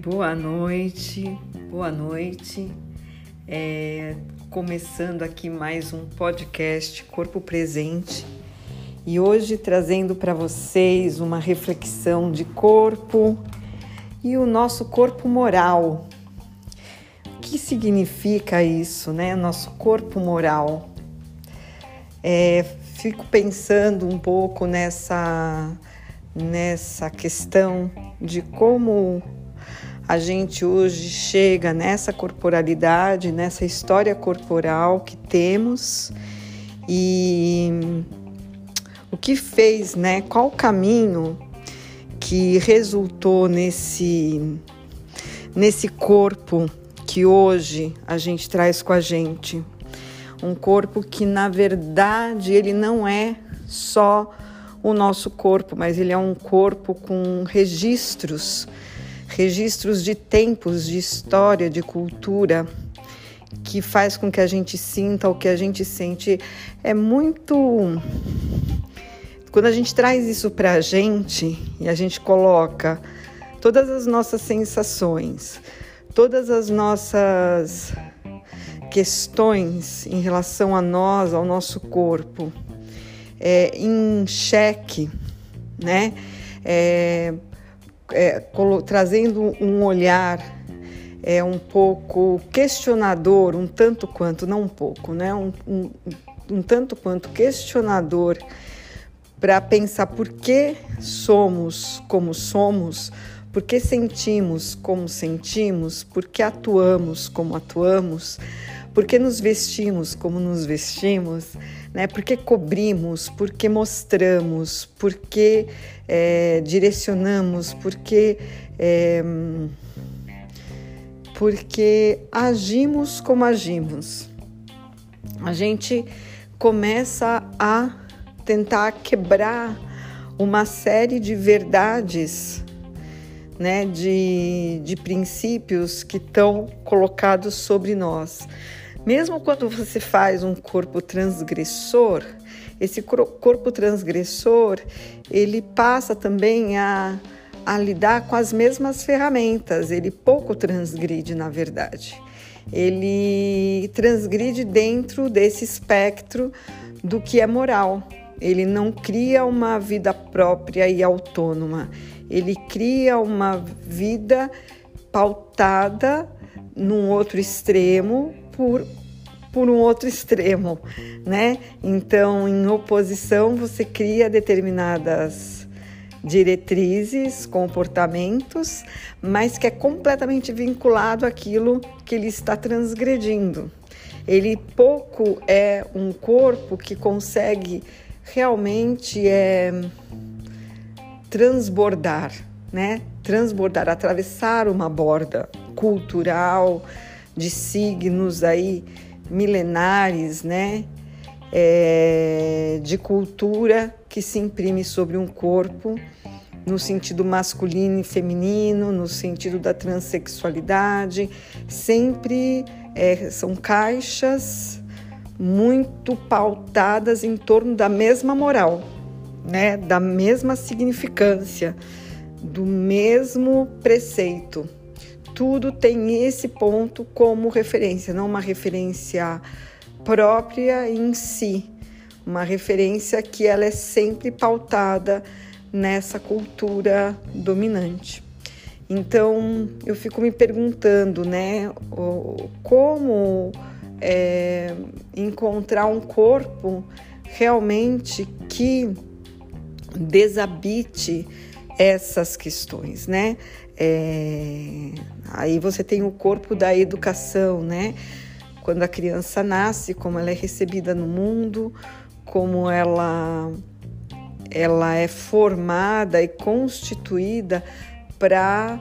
boa noite, boa noite. É, começando aqui mais um podcast Corpo Presente e hoje trazendo para vocês uma reflexão de corpo e o nosso corpo moral. O que significa isso, né? Nosso corpo moral. É, fico pensando um pouco nessa nessa questão de como a gente hoje chega nessa corporalidade, nessa história corporal que temos e o que fez, né? Qual o caminho que resultou nesse nesse corpo que hoje a gente traz com a gente. Um corpo que na verdade ele não é só o nosso corpo, mas ele é um corpo com registros, registros de tempos, de história, de cultura, que faz com que a gente sinta o que a gente sente. É muito. Quando a gente traz isso para a gente e a gente coloca todas as nossas sensações, todas as nossas questões em relação a nós, ao nosso corpo, é, em xeque, né? É, é, trazendo um olhar é um pouco questionador, um tanto quanto, não um pouco, né? Um, um, um tanto quanto questionador para pensar por que somos como somos, por que sentimos como sentimos, por que atuamos como atuamos, por que nos vestimos como nos vestimos, né? Por que cobrimos, por que mostramos, por que é, direcionamos, por que, é, porque agimos como agimos. A gente começa a tentar quebrar uma série de verdades, né, de, de princípios que estão colocados sobre nós. Mesmo quando você faz um corpo transgressor, esse corpo transgressor, ele passa também a, a lidar com as mesmas ferramentas, ele pouco transgride, na verdade. Ele transgride dentro desse espectro do que é moral. Ele não cria uma vida própria e autônoma. Ele cria uma vida pautada num outro extremo por por um outro extremo, né? Então, em oposição, você cria determinadas diretrizes, comportamentos, mas que é completamente vinculado àquilo que ele está transgredindo. Ele pouco é um corpo que consegue realmente é, transbordar, né? Transbordar, atravessar uma borda cultural, de signos aí milenares, né? É, de cultura que se imprime sobre um corpo no sentido masculino e feminino, no sentido da transexualidade, sempre é, são caixas muito pautadas em torno da mesma moral, né? da mesma significância, do mesmo preceito tudo tem esse ponto como referência, não uma referência própria em si, uma referência que ela é sempre pautada nessa cultura dominante. Então eu fico me perguntando, né, como é, encontrar um corpo realmente que desabite essas questões, né? É, aí você tem o corpo da educação, né? Quando a criança nasce, como ela é recebida no mundo, como ela ela é formada e constituída para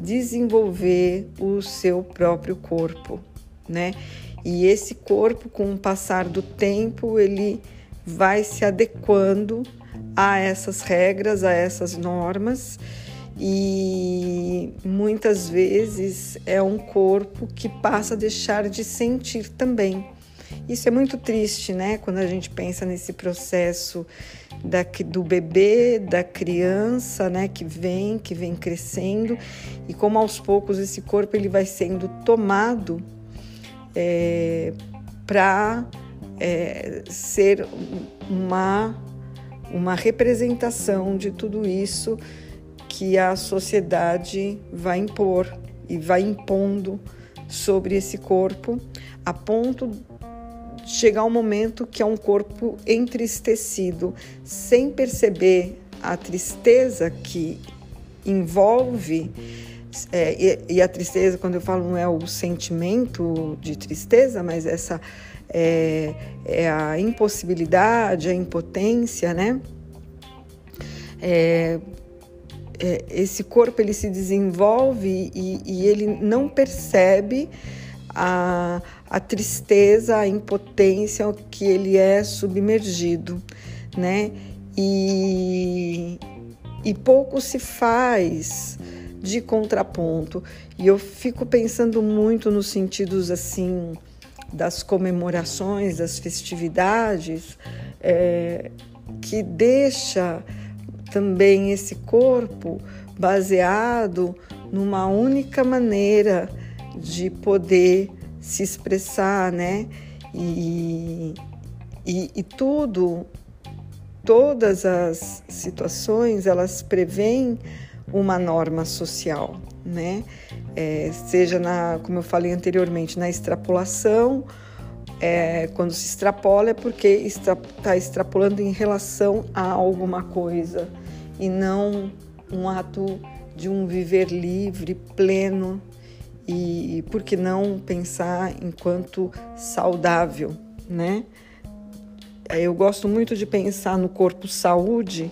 desenvolver o seu próprio corpo, né? E esse corpo, com o passar do tempo, ele vai se adequando a essas regras, a essas normas e muitas vezes é um corpo que passa a deixar de sentir também. Isso é muito triste, né? Quando a gente pensa nesse processo da, do bebê, da criança, né? Que vem, que vem crescendo e como aos poucos esse corpo ele vai sendo tomado é, para é, ser uma uma representação de tudo isso que a sociedade vai impor e vai impondo sobre esse corpo, a ponto de chegar um momento que é um corpo entristecido, sem perceber a tristeza que envolve. É, e, e, a tristeza, quando eu falo, não é o sentimento de tristeza, mas essa é, é a impossibilidade, a impotência, né? É, é, esse corpo ele se desenvolve e, e ele não percebe a, a tristeza, a impotência que ele é submergido, né? E, e pouco se faz de contraponto. E eu fico pensando muito nos sentidos assim das comemorações, das festividades, é, que deixa também esse corpo baseado numa única maneira de poder se expressar, né? E, e, e tudo, todas as situações, elas prevêem uma norma social, né? É, seja na, como eu falei anteriormente, na extrapolação é, quando se extrapola é porque está extra, extrapolando em relação a alguma coisa e não um ato de um viver livre, pleno e por que não pensar enquanto saudável, né? Eu gosto muito de pensar no corpo saúde,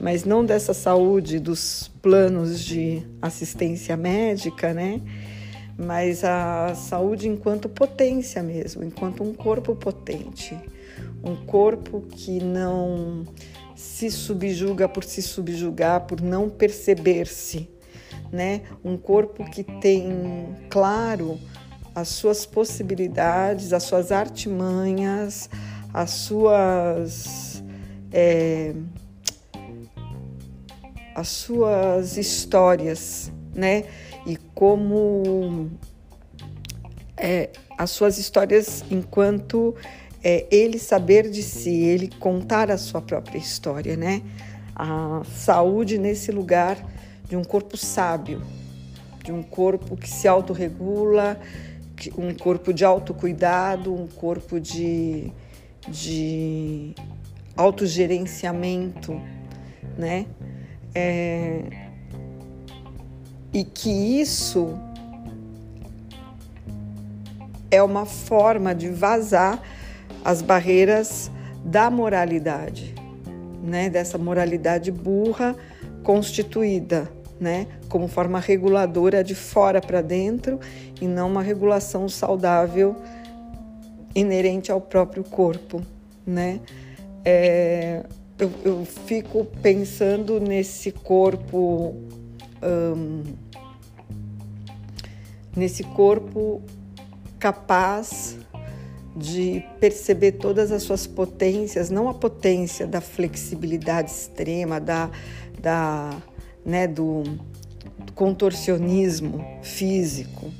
mas não dessa saúde dos planos de assistência médica, né? Mas a saúde enquanto potência mesmo, enquanto um corpo potente, um corpo que não se subjuga por se subjugar, por não perceber-se, né? Um corpo que tem claro as suas possibilidades, as suas artimanhas, as suas é, as suas histórias, né? E como é, as suas histórias enquanto é, ele saber de si, ele contar a sua própria história, né? A saúde nesse lugar de um corpo sábio, de um corpo que se autorregula, um corpo de autocuidado, um corpo de, de autogerenciamento, né? É, e que isso é uma forma de vazar as barreiras da moralidade, né? Dessa moralidade burra constituída, né? Como forma reguladora de fora para dentro e não uma regulação saudável inerente ao próprio corpo, né? É, eu, eu, fico pensando nesse corpo nesse corpo capaz de perceber todas as suas potências, não a potência da flexibilidade extrema, da, da, né, do, contorcionismo físico.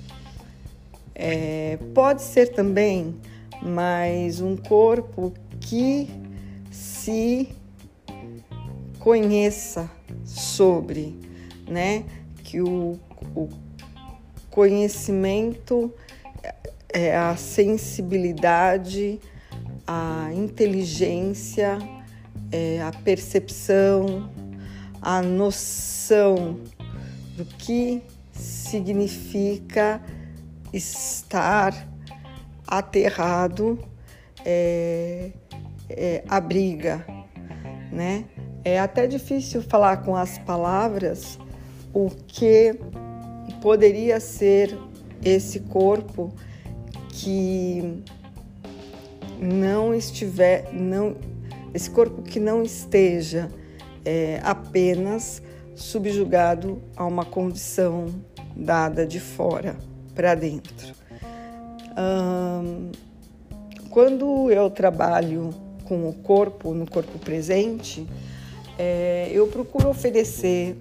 É, pode ser também, mas um corpo que se conheça sobre, né, que o, o conhecimento, é a sensibilidade, a inteligência, é a percepção, a noção do que significa estar aterrado é, é, abriga, né? É até difícil falar com as palavras o que poderia ser esse corpo que não estiver, não, esse corpo que não esteja é, apenas subjugado a uma condição dada de fora para dentro. Hum, quando eu trabalho com o corpo, no corpo presente, é, eu procuro oferecer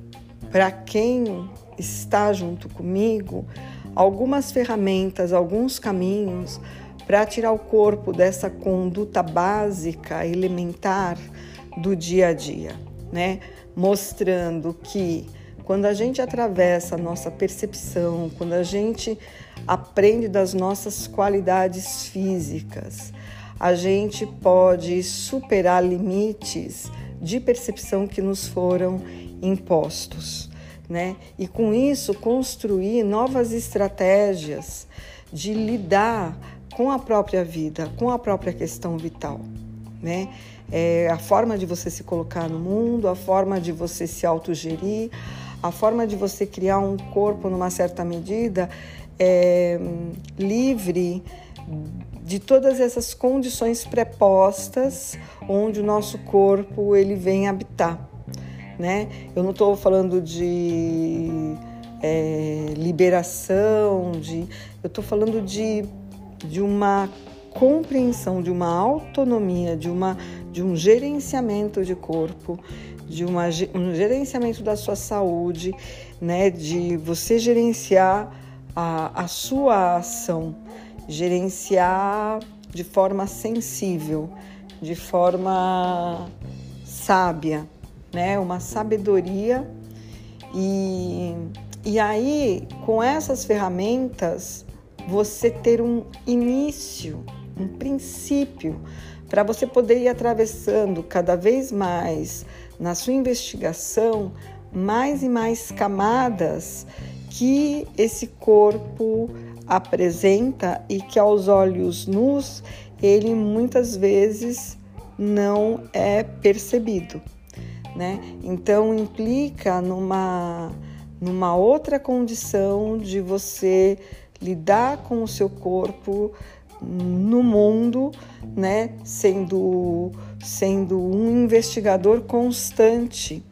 para quem está junto comigo algumas ferramentas, alguns caminhos para tirar o corpo dessa conduta básica, elementar do dia a dia, né? Mostrando que quando a gente atravessa a nossa percepção, quando a gente aprende das nossas qualidades físicas, a gente pode superar limites de percepção que nos foram impostos, né? E com isso construir novas estratégias de lidar com a própria vida, com a própria questão vital, né? É a forma de você se colocar no mundo, a forma de você se autogerir, a forma de você criar um corpo numa certa medida é, livre de todas essas condições prepostas onde o nosso corpo ele vem habitar, né? Eu não estou falando de é, liberação, de, eu estou falando de, de uma compreensão, de uma autonomia, de, uma, de um gerenciamento de corpo, de uma, um gerenciamento da sua saúde, né? De você gerenciar a, a sua ação gerenciar de forma sensível, de forma sábia, né? Uma sabedoria e, e aí com essas ferramentas você ter um início, um princípio para você poder ir atravessando cada vez mais na sua investigação mais e mais camadas que esse corpo apresenta e que aos olhos nus ele muitas vezes não é percebido, né? Então implica numa numa outra condição de você lidar com o seu corpo no mundo, né? Sendo sendo um investigador constante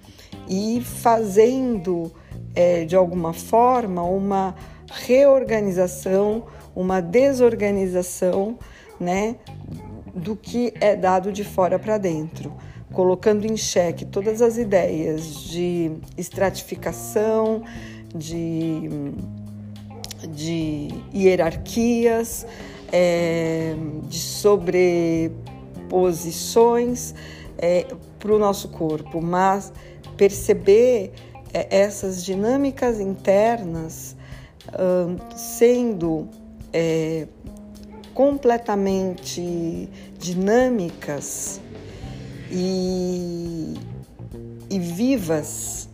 e fazendo é, de alguma forma uma reorganização, uma desorganização, né, do que é dado de fora para dentro, colocando em xeque todas as ideias de estratificação, de, de hierarquias, é, de sobreposições é, para o nosso corpo, mas perceber é, essas dinâmicas internas sendo é, completamente dinâmicas e, e vivas,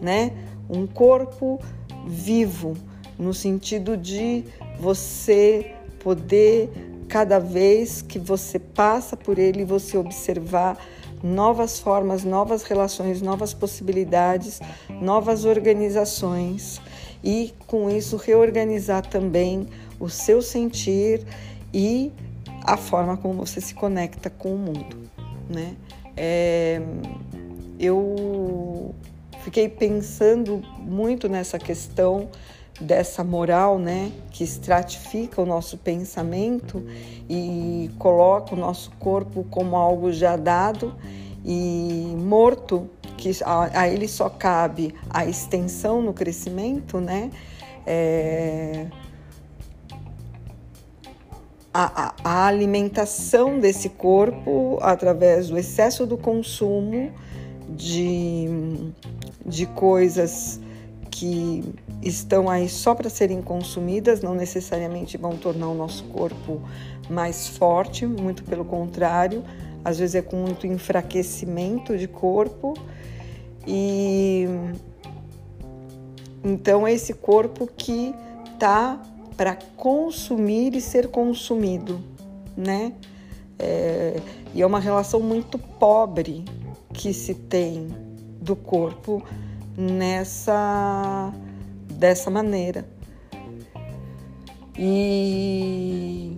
né? Um corpo vivo, no sentido de você poder, cada vez que você passa por ele, você observar novas formas, novas relações, novas possibilidades, novas organizações e com isso reorganizar também o seu sentir e a forma como você se conecta com o mundo, né? É, eu fiquei pensando muito nessa questão dessa moral, né, que estratifica o nosso pensamento e coloca o nosso corpo como algo já dado e morto que a, a ele só cabe a extensão no crescimento, né? É, a, a, alimentação desse corpo através do excesso do consumo de, de coisas que estão aí só para serem consumidas, não necessariamente vão tornar o nosso corpo mais forte, muito pelo contrário, às vezes é com muito enfraquecimento de corpo. E então é esse corpo que tá para consumir e ser consumido, né? É, e é uma relação muito pobre que se tem do corpo nessa dessa maneira. E,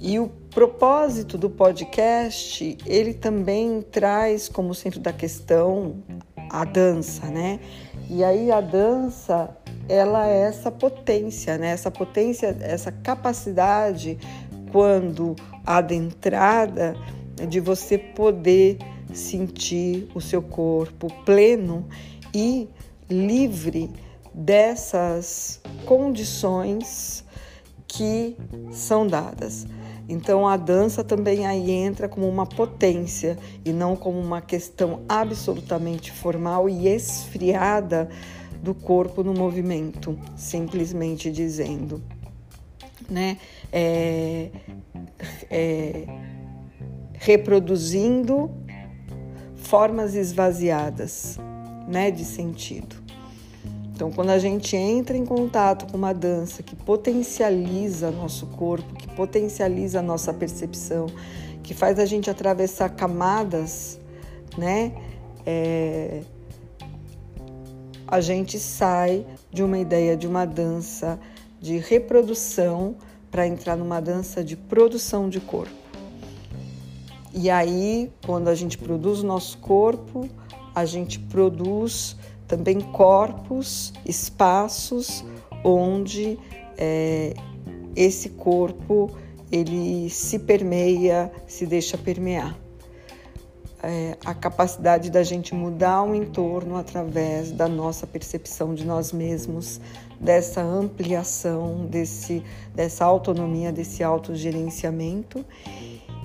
e o propósito do podcast, ele também traz como centro da questão a dança, né? E aí a dança, ela é essa potência, né? Essa potência, essa capacidade quando adentrada de você poder sentir o seu corpo pleno e livre dessas condições que são dadas. Então a dança também aí entra como uma potência e não como uma questão absolutamente formal e esfriada do corpo no movimento, simplesmente dizendo, né? É, é, reproduzindo formas esvaziadas, né, de sentido. Então, quando a gente entra em contato com uma dança que potencializa nosso corpo, que potencializa nossa percepção, que faz a gente atravessar camadas, né? É... A gente sai de uma ideia de uma dança de reprodução para entrar numa dança de produção de corpo. E aí, quando a gente produz o nosso corpo, a gente produz também corpos, espaços onde é, esse corpo ele se permeia, se deixa permear. É, a capacidade da gente mudar o entorno através da nossa percepção de nós mesmos, dessa ampliação, desse, dessa autonomia, desse autogerenciamento.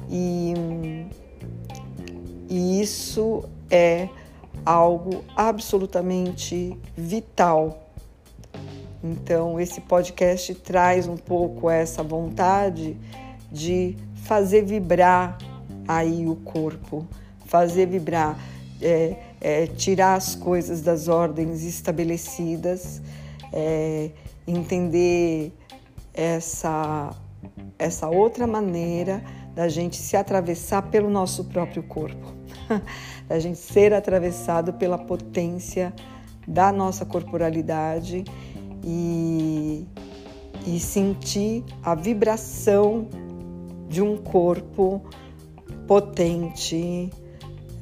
E, e isso é algo absolutamente vital. Então, esse podcast traz um pouco essa vontade de fazer vibrar aí o corpo, fazer vibrar, é, é, tirar as coisas das ordens estabelecidas, é, entender essa, essa outra maneira da gente se atravessar pelo nosso próprio corpo. da gente ser atravessado pela potência da nossa corporalidade e, e sentir a vibração de um corpo potente,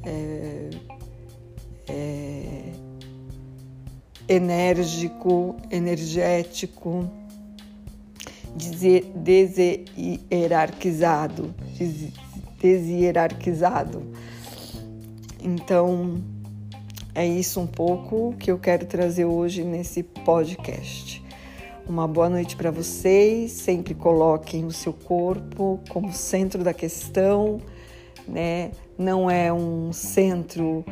é, é, enérgico, energético, deshierarquizado. Então, é isso um pouco que eu quero trazer hoje nesse podcast. Uma boa noite para vocês. Sempre coloquem o seu corpo como centro da questão, né? Não é um centro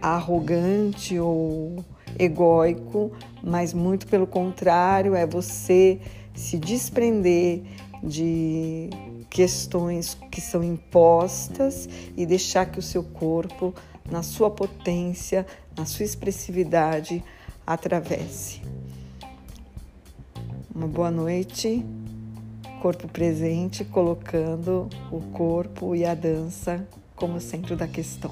arrogante ou egóico, mas muito pelo contrário, é você se desprender de questões que são impostas e deixar que o seu corpo, na sua potência, na sua expressividade, atravesse. Uma boa noite, corpo presente, colocando o corpo e a dança como centro da questão.